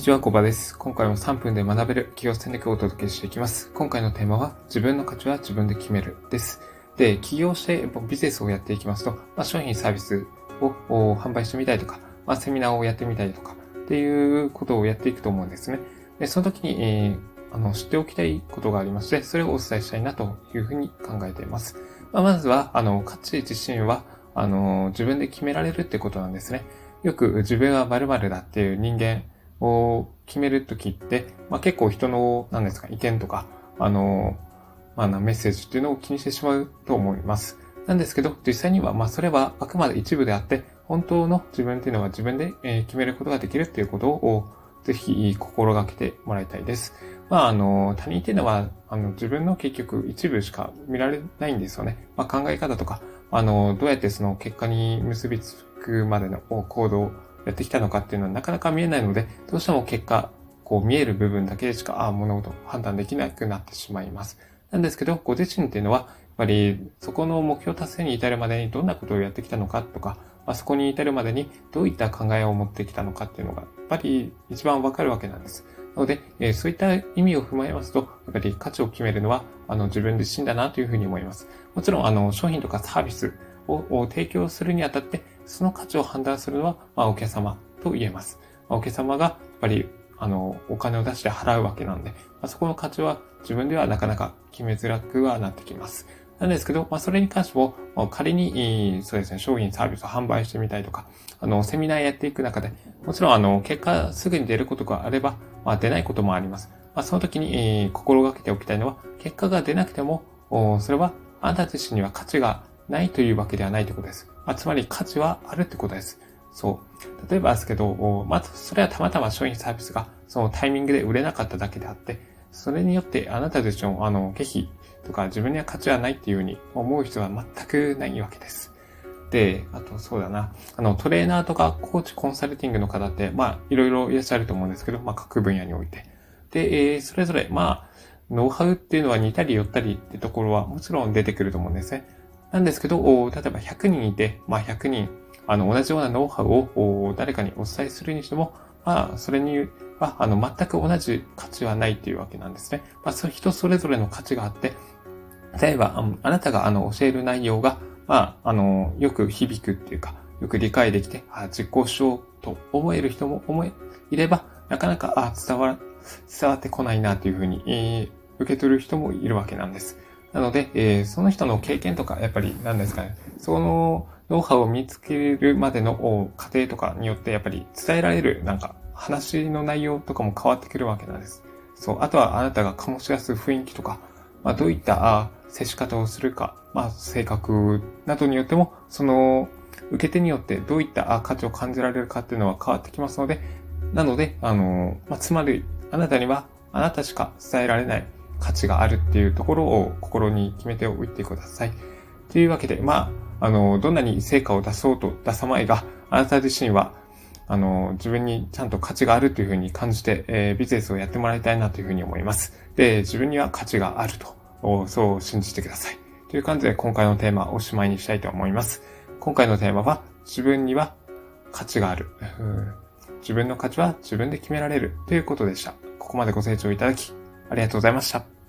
にちは、コバです。今回も3分で学べる企業戦略をお届けしていきます。今回のテーマは、自分の価値は自分で決めるです。で、起業してビジネスをやっていきますと、まあ、商品サービスを販売してみたいとか、まあ、セミナーをやってみたいとか、っていうことをやっていくと思うんですね。で、その時に、えー、あの、知っておきたいことがありまして、それをお伝えしたいなというふうに考えています。まあ、まずは、あの、価値自身は、あの、自分で決められるってことなんですね。よく自分は〇〇だっていう人間を決めるときって、まあ、結構人の、何ですか、意見とか、あの、まあ、メッセージっていうのを気にしてしまうと思います。なんですけど、実際には、まあ、それはあくまで一部であって、本当の自分っていうのは自分で決めることができるっていうことを、ぜひ心がけてもらいたいです。まあ、あの、他人っていうのは、あの、自分の結局一部しか見られないんですよね。まあ、考え方とか、あの、どうやってその結果に結びつくまでの行動やってきたのかっていうのはなかなか見えないので、どうしても結果、こう見える部分だけでしか、ああ、物事を判断できなくなってしまいます。なんですけど、ご自身っていうのは、やっぱりそこの目標達成に至るまでにどんなことをやってきたのかとか、まあ、そこに至るまでにどういった考えを持ってきたのかっていうのが、やっぱり一番わかるわけなんです。なので、えー、そういった意味を踏まえますと、やっぱり価値を決めるのは、あの、自分自身だなというふうに思います。もちろん、あの、商品とかサービスを提供するにあたって、その価値を判断するのは、まあ、お客様と言えます。まあ、お客様が、やっぱり、あの、お金を出して払うわけなんで、まあ、そこの価値は自分ではなかなか決めづらくはなってきます。なんですけど、まあ、それに関しても、仮に、そうですね、商品サービスを販売してみたいとか、あの、セミナーやっていく中で、もちろん、あの、結果すぐに出ることがあれば、まあ、出ないこともあります。まあ、その時に、えー、心がけておきたいのは、結果が出なくても、それは、あなた自身には価値がないというわけではないということです。まあ、つまり価値はあるってことです。そう。例えばですけど、まず、それはたまたま商品サービスが、そのタイミングで売れなかっただけであって、それによってあなた自身を、あの、下品とか自分には価値はないっていうふうに思う人は全くないわけです。で、あとそうだな。あの、トレーナーとかコーチコンサルティングの方って、まあ、いろいろいらっしゃると思うんですけど、まあ、各分野において。で、えー、それぞれ、まあ、ノウハウっていうのは似たり寄ったりってところはもちろん出てくると思うんですね。なんですけど、例えば100人いて、まあ、100人、あの、同じようなノウハウを誰かにお伝えするにしても、まあ、それには、あの、全く同じ価値はないっていうわけなんですね。まあ、そ人それぞれの価値があって、例えば、あなたがあの教える内容が、まあ、あの、よく響くっていうか、よく理解できて、あ実行しようと思える人も思、いれば、なかなか、あ伝わ、伝わってこないなというふうに、えー、受け取る人もいるわけなんです。なので、えー、その人の経験とか、やっぱり何ですかね、そのノウハウを見つけるまでの過程とかによって、やっぱり伝えられる、なんか、話の内容とかも変わってくるわけなんです。そう。あとはあなたが醸し出す雰囲気とか、まあ、どういった接し方をするか、まあ、性格などによっても、その、受け手によってどういった価値を感じられるかっていうのは変わってきますので、なので、あの、まあ、つまり、あなたには、あなたしか伝えられない価値があるっていうところを心に決めておいてください。というわけで、まあ、あの、どんなに成果を出そうと出さまいが、あなた自身は、あの、自分にちゃんと価値があるというふうに感じて、えー、ビジネスをやってもらいたいなというふうに思います。で、自分には価値があると。そう信じてください。という感じで今回のテーマをおしまいにしたいと思います。今回のテーマは自分には価値がある。自分の価値は自分で決められるということでした。ここまでご清聴いただきありがとうございました。